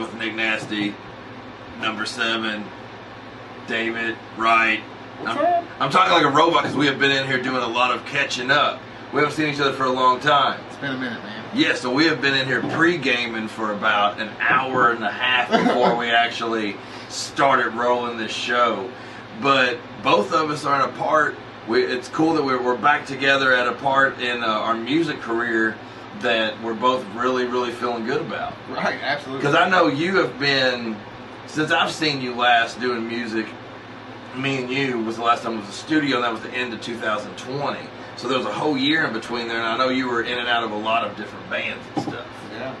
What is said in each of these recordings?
with Nick Nasty, number seven, David Wright. I'm. I'm talking like a robot because we have been in here doing a lot of catching up. We haven't seen each other for a long time. It's been a minute, man. Yeah, so we have been in here pre-gaming for about an hour and a half before we actually started rolling this show. But both of us are in a part. We, it's cool that we're, we're back together at a part in uh, our music career that we're both really, really feeling good about. Right, absolutely. Because I know you have been, since I've seen you last doing music, me and you was the last time it was a studio, and that was the end of 2020. So there was a whole year in between there, and I know you were in and out of a lot of different bands and stuff. Yeah.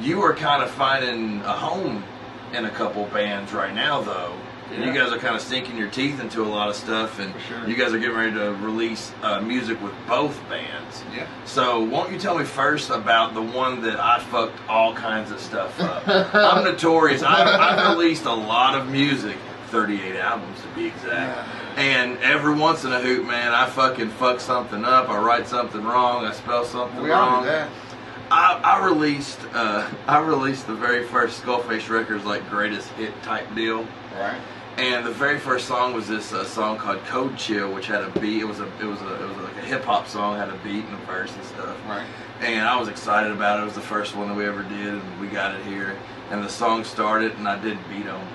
You are kind of finding a home in a couple bands right now, though. And you guys are kind of sinking your teeth into a lot of stuff, and sure. you guys are getting ready to release uh, music with both bands. Yeah. So, won't you tell me first about the one that I fucked all kinds of stuff up? I'm notorious. I've, I've released a lot of music, 38 albums to be exact. And every once in a hoot, man, I fucking fuck something up. I write something wrong. I spell something We wrong. I, I released, uh, I released the very first Skullface Records like greatest hit type deal. Right. And the very first song was this uh, song called Code Chill, which had a beat. It was a, it was a, it was like a hip hop song, had a beat and a verse and stuff. Right. And I was excited about it. It was the first one that we ever did, and we got it here. And the song started, and I did beat only.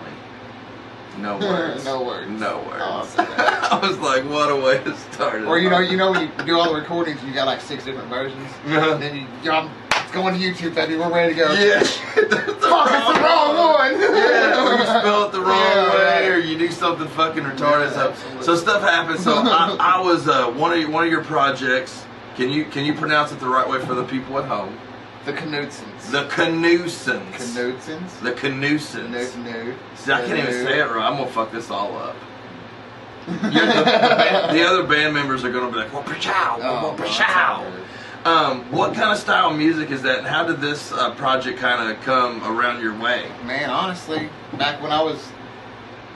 No words. No words. No words. Awesome. I was like, what a way to start it. Or you know, you know when you do all the recordings and you got like six different versions, Uh-huh. and then you, you going to YouTube, baby. We're ready to go. Yeah. Fuck, it's the wrong one. Yeah, you spell it the wrong Yeah, way, right. or you do something fucking retarded. Yeah, so, so stuff happens. So I, I was uh, one of one of your projects. Can you can you pronounce it the right way for the people at home? The Knutsons. The Canoosons. Knutsons. The Canoosons. No, no. See, I can't even say it right. I'm gonna fuck this all up. The, the, band- the other band members are gonna be like, "Well, pachow, Oh, well, pachow." Um, what kind of style of music is that, and how did this uh, project kind of come around your way? Man, honestly, back when I was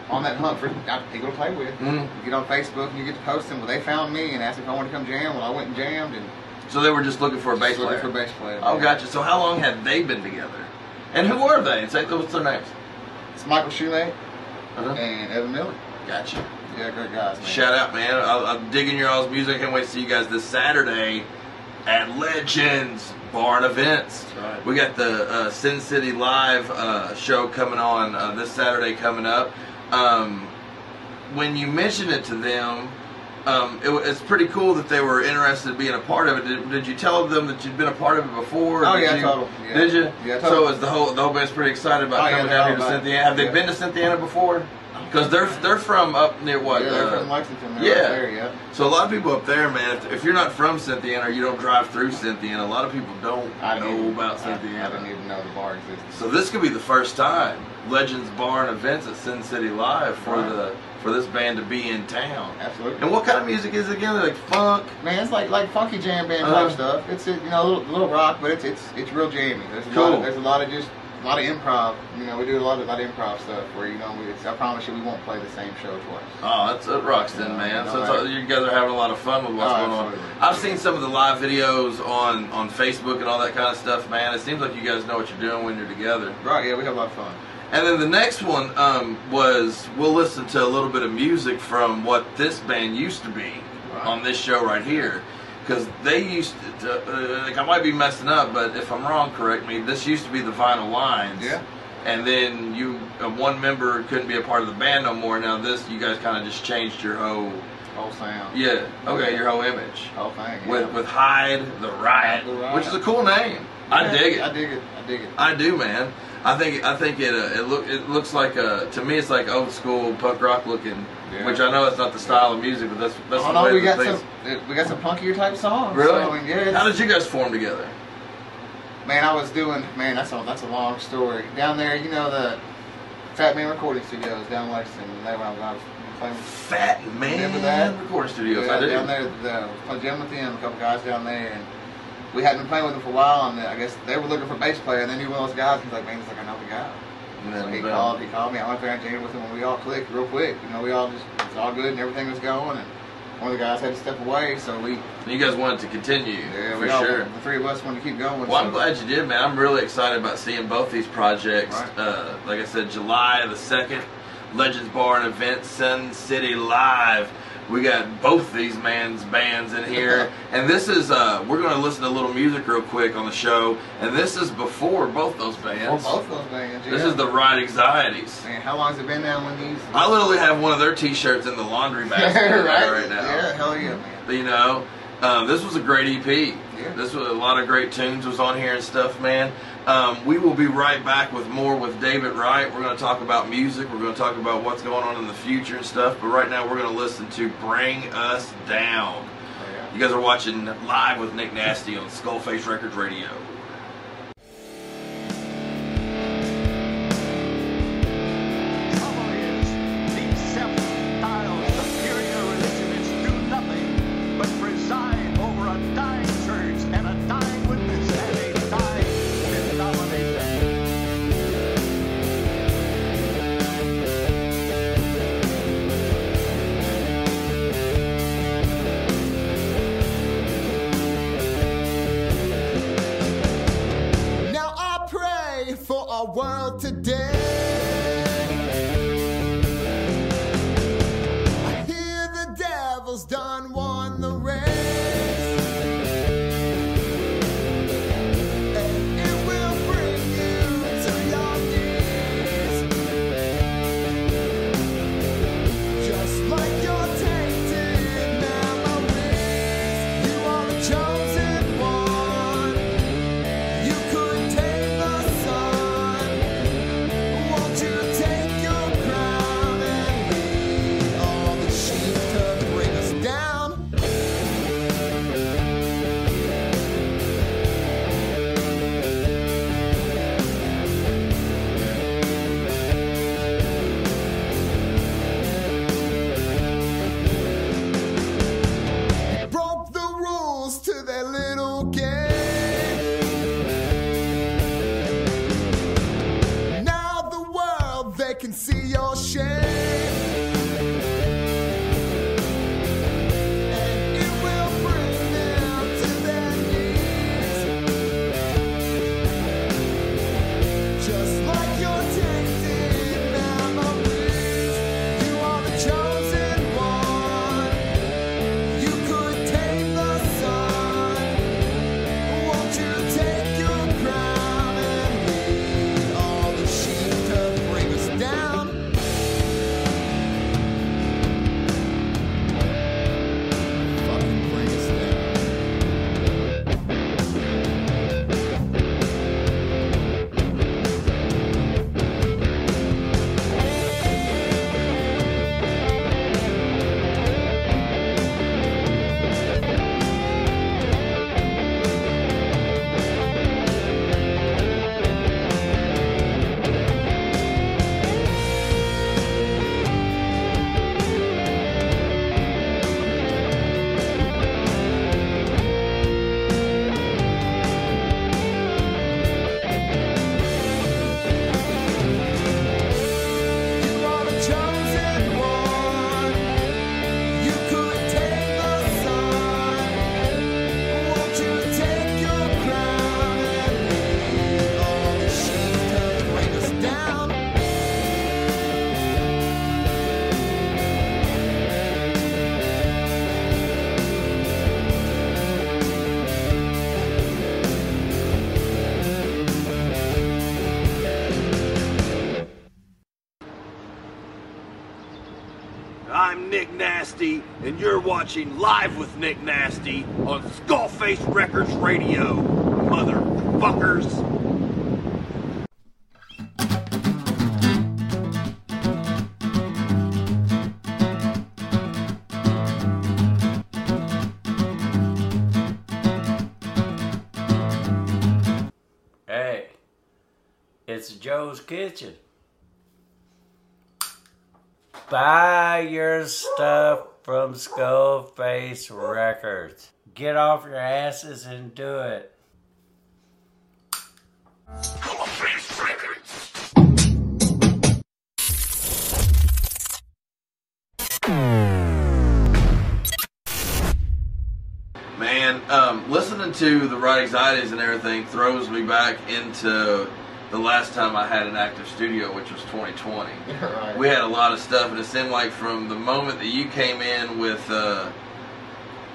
on that hunt for people to play with, Mm. you get on Facebook and you get to posting. Well, they found me and asked if I wanted to come jam. Well, I went and jammed and So they were just looking for a bass looking player. for a bass player. Oh, gotcha. So how long have they been together? And who are they? Say what's their names? It's Michael Shoelay Uh-huh. and Evan Miller. Gotcha. Yeah, great guys, man. Shout out, man. I, I'm digging your all's music. I can't wait to see you guys this Saturday at Legends Bar and Events. Right. We got the uh, Sin City Live uh, show coming on uh, this Saturday coming up. Um, when you mentioned it to them, um, it, it's pretty cool that they were interested in being a part of it. Did, did you tell them that you'd been a part of it before? Oh, yeah, you, 'em, yeah. Did you? Yeah, told so is the whole the whole band's pretty excited about Oh, coming they're down here to. Cynthiana. Have they been to Cynthiana before? Because they're they're from up near what? yeah, they're uh, from Lexington. They're yeah. right there, yeah. so a lot of people up there, man. If, if you're not from Cynthiana or you don't drive through Cynthiana, a lot of people don't I know didn't about I, I Cynthiana. didn't even know the bar exists. So this could be the first time Legends Bar and events at Sin City Live for Right. the for this band to be in town. Absolutely. And what kind of music is it again? Like funk. Man, it's like like funky jam band Uh-huh. type stuff. It's you know a little, little rock, but it's it's it's real jammy. There's a lot of, there's a lot of just a lot of improv. You know, we do a lot of, of improv stuff where you know we, I promise you we won't play the same show twice. Oh, that's it rocks then, Yeah, man. no, So all- you guys are having a lot of fun with what's Oh, going on. I've seen some of the live videos on on Facebook and all that kind of stuff, man. It seems like you guys know what you're doing when you're together. Right? Yeah, we have a lot of fun. And then the next one um, was we'll listen to a little bit of music from what this band used to be Right. on this show right here. Because they used to, uh, like I might be messing up, but if I'm wrong, correct me. This used to be the Vinyl Lines. Yeah. And then you, uh, one member couldn't be a part of the band no more. Now this, you guys kind of just changed your whole, Whole sound. yeah, okay, your whole image Whole thing. Yeah. with with Hyde the Riot, The Riot. which is a cool name. I dig it. I dig it. I dig it. I do, man. I think I think it uh, it look it looks like uh to me it's like old school punk rock looking, Yeah. which I know it's not the style of music, but that's that's oh the no, way we got things- some uh, we got some punkier type songs. Really? So, yeah, How did you guys form together? Man, I was doing man. That's a that's a long story. Down there, you know the Fat Man Recording Studios down in Lexington. They when I was, I was playing. with- Fat Man Remember that? Recording Studios. yeah, I do. down there, the, I was playing gym with them. A couple guys down there, and we hadn't been playing with them for a while. And I guess they were looking for a bass player. And they knew one of those guys. He's like, man, he's like, I know the guy. And So then, he called. He called me. I went there and with him, and we all clicked real quick. You know, we all just it's all good, and everything was going. And one of the guys had to step away, so we You guys wanted to continue yeah, for we all, sure. the three of us wanted to keep going. Well, I'm glad you did, man. I'm really excited about seeing both these projects. Right. Uh, like I said, July the 2nd, Legends Bar and Event, Sin City Live. We got both these man's bands in here. and this is, uh, we're going to listen to a little music real quick on the show. And this is before both those bands. both those bands. This is the Ride Anxieties. Man, how long's it been now when these? I literally have one of their t shirts in the laundry basket right? right now. Yeah, hell yeah, man. You know, um, this was a great EP. Yeah. This was a lot of great tunes was on here and stuff, man. Um, we will be right back with more with David Wright. We're going to talk about music. We're going to talk about what's going on in the future and stuff. But right now, we're going to listen to "Bring Us Down." You guys are watching live with Nick Nasty on Skullface Records Radio. Watching Live with Nick Nasty on Skullface Records Radio. Motherfuckers. Hey, it's Joe's Kitchen. Buy your stuff from Skullface Records. Get off your asses and do it. Man, um, listening to the right anxieties and everything throws me back into the last time I had an active studio, which was 2020. Right. We had a lot of stuff, and it seemed like from the moment that you came in with uh,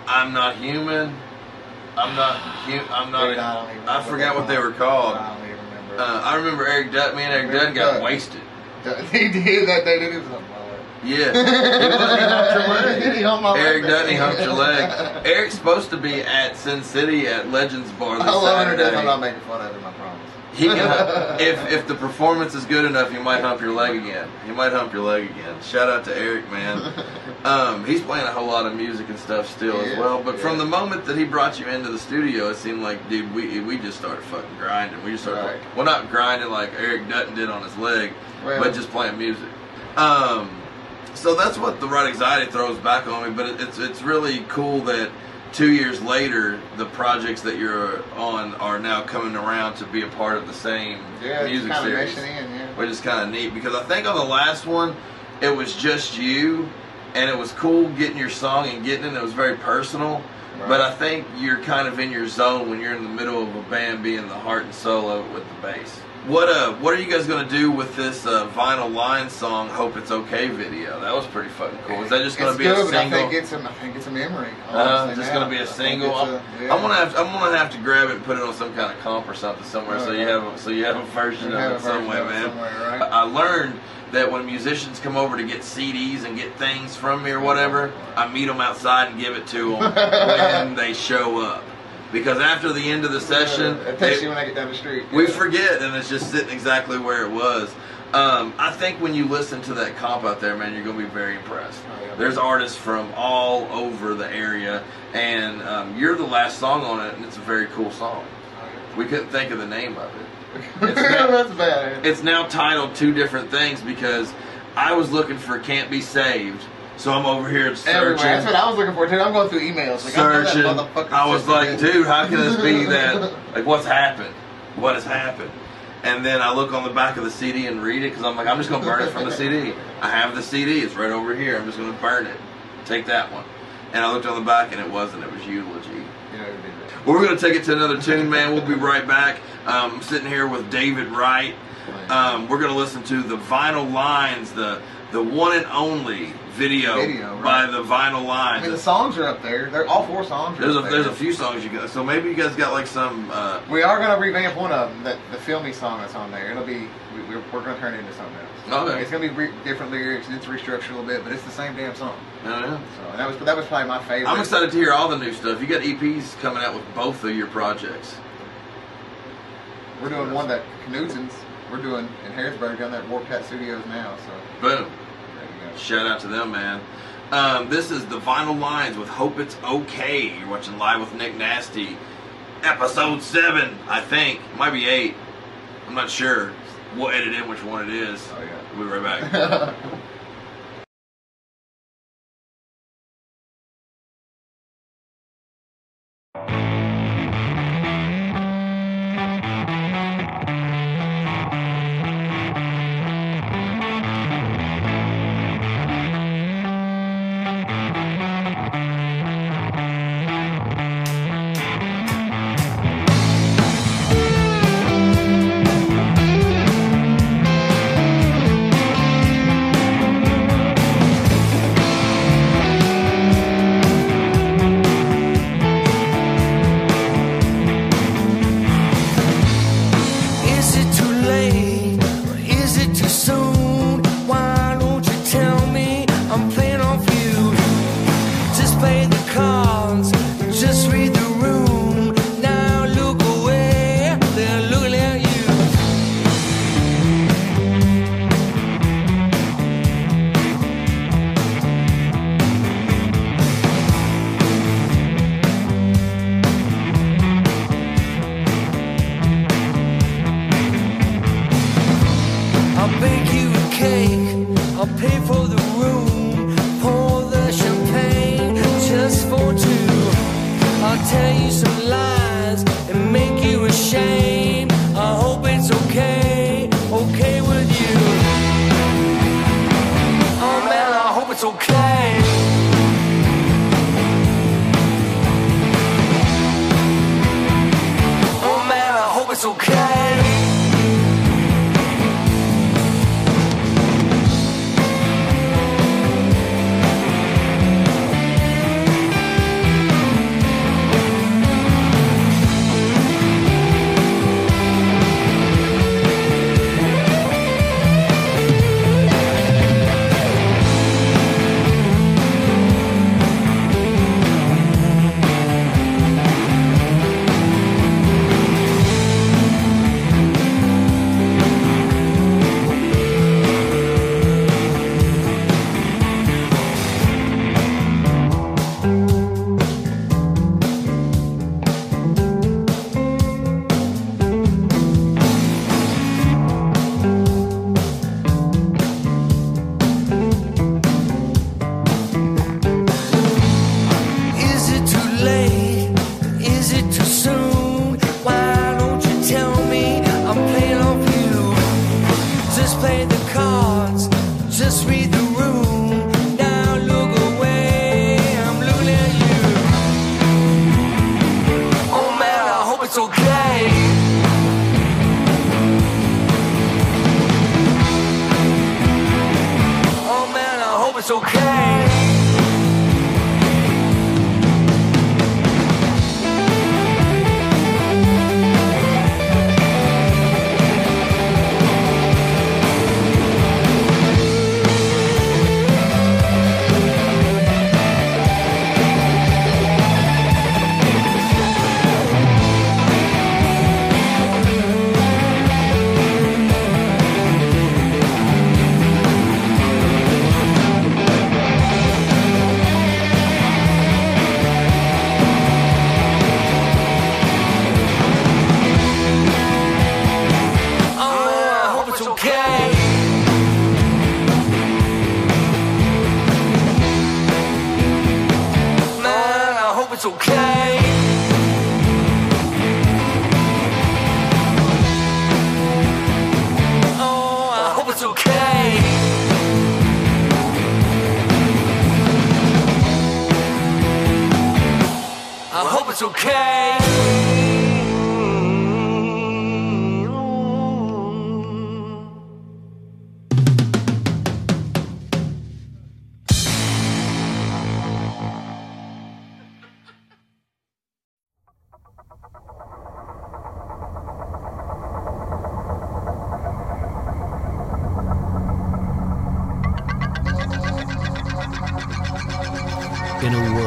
"I'm not human," I'm not, hu- I'm not. Dude, I I forgot what they were I called. don't even remember. Uh, I remember Eric Dutton. Me and Eric Dutton got wasted. he did that. They did it. was Yeah, he, was, he humped your leg. Did he hump Eric he humped your leg. Eric's supposed to be at Sin City at Legends Bar this I. Saturday. I'm not making fun of him. I promise. He can, if if the performance is good enough, you might hump your leg again. You might hump your leg again. Shout out to Eric, man. Um, he's playing a whole lot of music and stuff still He as well. But from the moment that he brought you into the studio, it seemed like, dude, we we just started fucking grinding. We just started, Right. well, not grinding like Eric Dutton did on his leg, Well- but just playing music. Um, so that's what the right anxiety throws back on me. But it, it's it's really cool that two years later, the projects that you're uh, on are now coming around to be a part of the same Yeah, music series, in. Yeah. which is kind of neat because I think on the last one, it was just you, and it was cool getting your song and getting it. It was very personal. Right. But I think you're kind of in your zone when you're in the middle of a band being the heart and soul of it with the bass. What uh, what are you guys gonna do with this uh, vinyl line song? Hope it's okay video. That was pretty fucking cool. Is that just gonna it's be good, a but I single? think it's a, I think it's a memory. Uh, just now. gonna be a single. I'm, a- yeah. I'm gonna have to, I'm gonna have to grab it and put it on some kind of comp or something somewhere, so you have a, so you have a version of it somewhere, man. somewhere, right? I I learned that when musicians come over to get CDs and get things from me or whatever, I meet them outside and give it to them when they show up. Because after the end of the session, It takes you when I get down the street. we forget, and it's just sitting exactly where it was. Um, I think when you listen to that comp out there, man, you're gonna be very impressed. Oh, yeah. There's artists from all over the area, and um, you're the last song on it, and it's a very cool song. We couldn't think of the name of it. It's not- That's bad. It's now titled two different things because I was looking for "Can't Be Saved," so I'm over here searching. Everywhere. That's what I was looking for too. I'm going through emails. Like, I searching. I was like, dude, how can this be that? Like, what's happened? What has happened? And then I look on the back of the CD and read it because I'm like, I'm just gonna burn it from the CD. I have the CD. It's right over here. I'm just gonna burn it. Take that one. And I looked on the back and it wasn't. It was eulogy. You know, it did Well, we're gonna take it to another tune, man. We'll be right back. Um, I'm sitting here with David Wright. Um, we're gonna listen to the Vinyl Lines, the the one and only video, Video, right. by the Vinyl line. I mean, the songs are up there. They're all four songs. Are There's a there. there's a few songs you got. So maybe you guys got like some. Uh, We are gonna revamp one of them. That the filmy song that's on there. It'll be. We, we're, we're gonna turn it into something else. Okay. It's gonna be re- different lyrics. and It's restructured a little bit, but it's the same damn song. Don't know. So that was that was probably my favorite. I'm excited to hear all the new stuff. You got EPs coming out with both of your projects. We're doing one that Knudsen's. We're doing in Harrisburg down there at Warp Cat Studios now. So Boom. There you go. Shout out to them, man. Um, this is the Vinyl Lines with Hope It's Okay. You're watching live with Nick Nasty. Episode 7, I think. Might be 8. I'm not sure. We'll edit in which one it is. Oh yeah. We'll be right back. the room.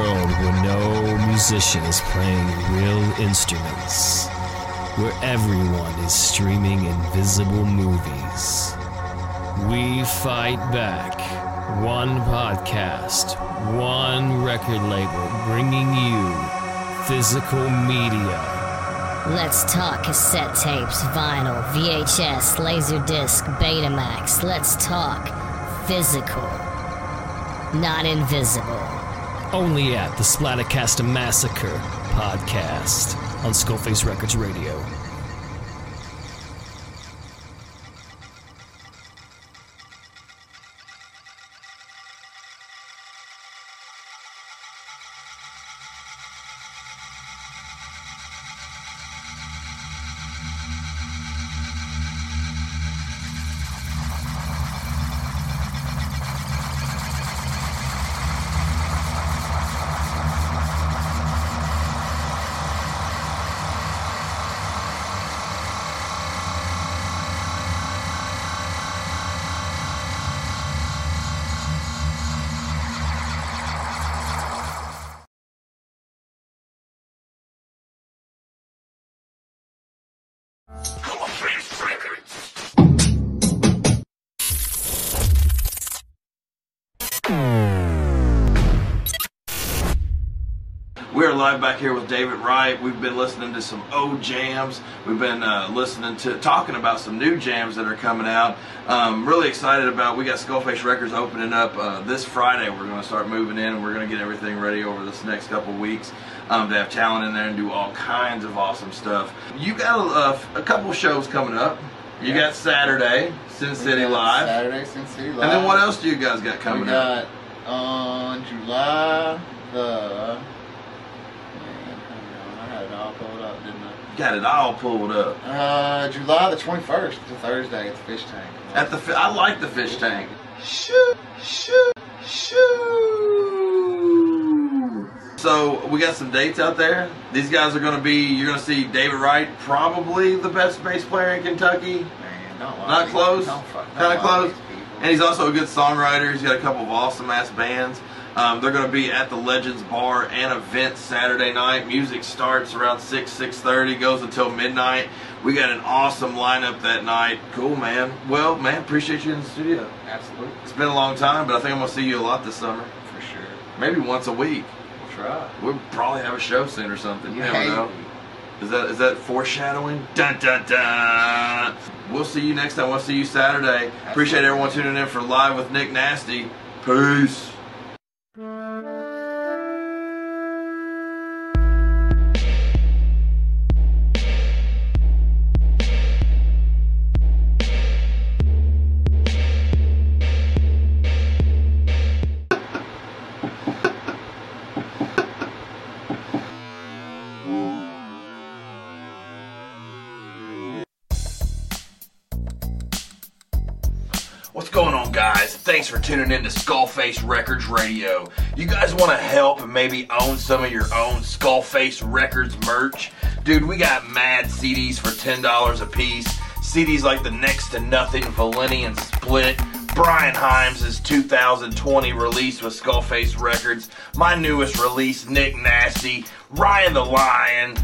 World where no musician is playing real instruments, where everyone is streaming invisible movies, we fight back. One podcast, one record label bringing you physical media. Let's talk cassette tapes, vinyl, VHS, Laserdisc, Betamax. Let's talk physical, not invisible. Only at the Splattercast Massacre podcast on Skullface Records Radio. Live back here with David Wright. We've been listening to some old jams. We've been uh, listening to talking about some new jams that are coming out. Um, really excited about. We got Skullface Records opening up uh, this Friday. We're going to start moving in, and we're going to get everything ready over this next couple weeks um, to have talent in there and do all kinds of awesome stuff. You got a, a couple shows coming up. You Yeah. got Saturday, Sin City Live, Saturday, Sin City Live. and then what else do you guys got We coming up? got on July the. Man, hang on, I had it all pulled up, didn't I? Got it all pulled up Uh, July the 21st, the Thursday at the Fish Tank. at the. fi- I like the fish tank. Shoot, shoot, shoot. So we got some dates out there. These guys are going to be. You're going to see David Wright, probably the best bass player in Kentucky. Man, don't Not close. these- don't fuck- don't Kind of close. And he's also a good songwriter. He's got a couple of awesome ass bands. Um, they're going to be at the Legends Bar and event Saturday night. Music starts around six six thirty, goes until midnight. We got an awesome lineup that night. Cool, man. Well, man, appreciate you in the studio. Absolutely, It's been a long time, but I think I'm gonna see you a lot this summer. for sure. Maybe once a week. We'll try. We'll probably have a show soon or something. You never know. Is that is that foreshadowing? Dun dun dun. We'll see you next time. We'll see you Saturday. Appreciate everyone tuning in for live with Nick Nasty. Peace. What's going on, guys? Thanks for tuning in to Skullface Records Radio. You guys want to help and maybe own some of your own Skullface Records merch? Dude, we got mad CDs for $10 a piece. CDs like the Next to Nothing Valenian Split, Brian Himes' 2020 release with Skullface Records, my newest release, Nick Nasty, Ryan the Lion,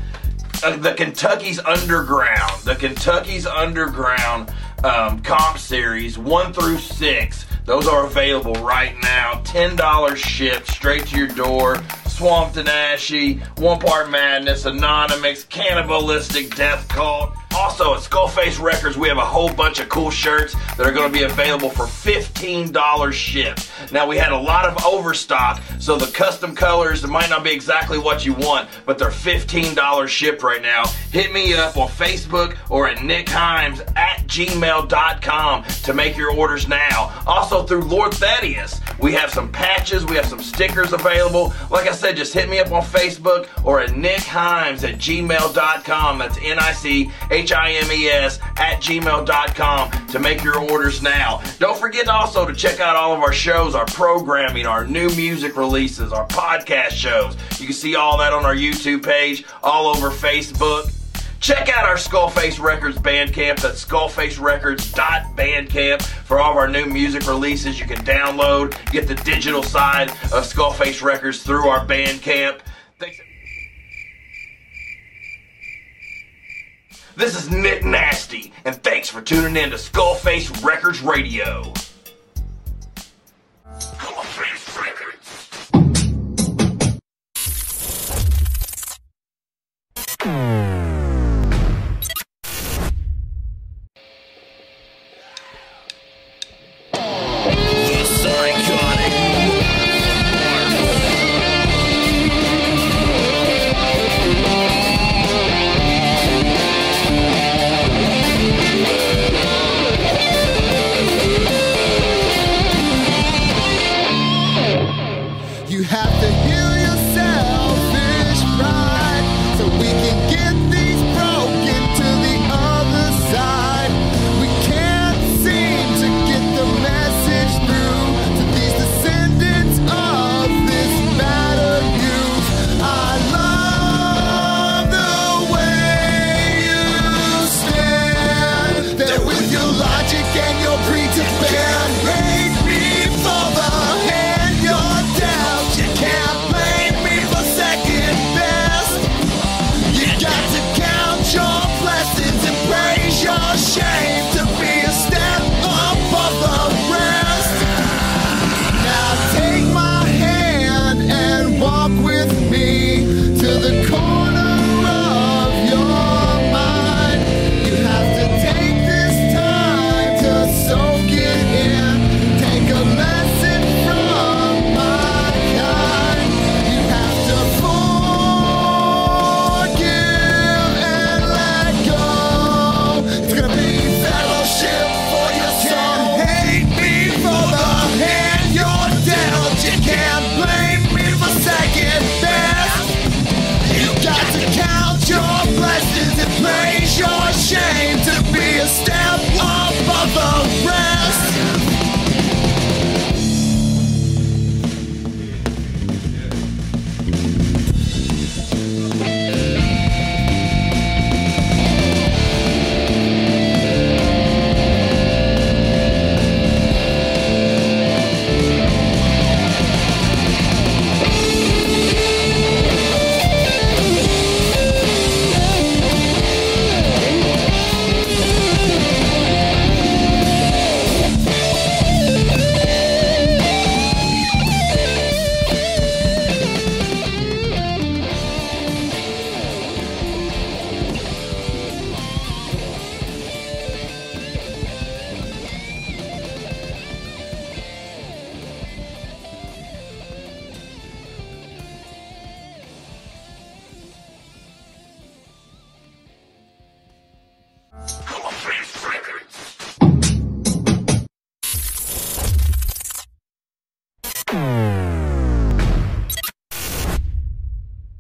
uh, the Kentucky's Underground, the Kentucky's Underground um, comp series one through six. Those are available right now. Ten dollars shipped straight to your door. Swamped and Ashy, One Part Madness, Anonymous, Cannibalistic Death Cult. Also at Skullface Records, we have a whole bunch of cool shirts that are going to be available for $15 shipped. Now, we had a lot of overstock, so the custom colors might not be exactly what you want, but they're $15 shipped right now. Hit me up on Facebook or at nickhimes at gmail.com to make your orders now. Also through Lord Thaddeus, we have some patches, we have some stickers available. Like I said, just hit me up on Facebook or at nickhimes at gmail.com. That's N I C H I M E S at gmail.com to make your orders now. Don't forget also to check out all of our shows, our programming, our new music releases, our podcast shows. You can see all that on our YouTube page, all over Facebook. Check out our Skullface Records Bandcamp. That's skullfacerecords.bandcamp for all of our new music releases. You can download, get the digital side of Skullface Records through our Bandcamp. Thanks. This is Nick Nasty, and thanks for tuning in to Skullface Records Radio.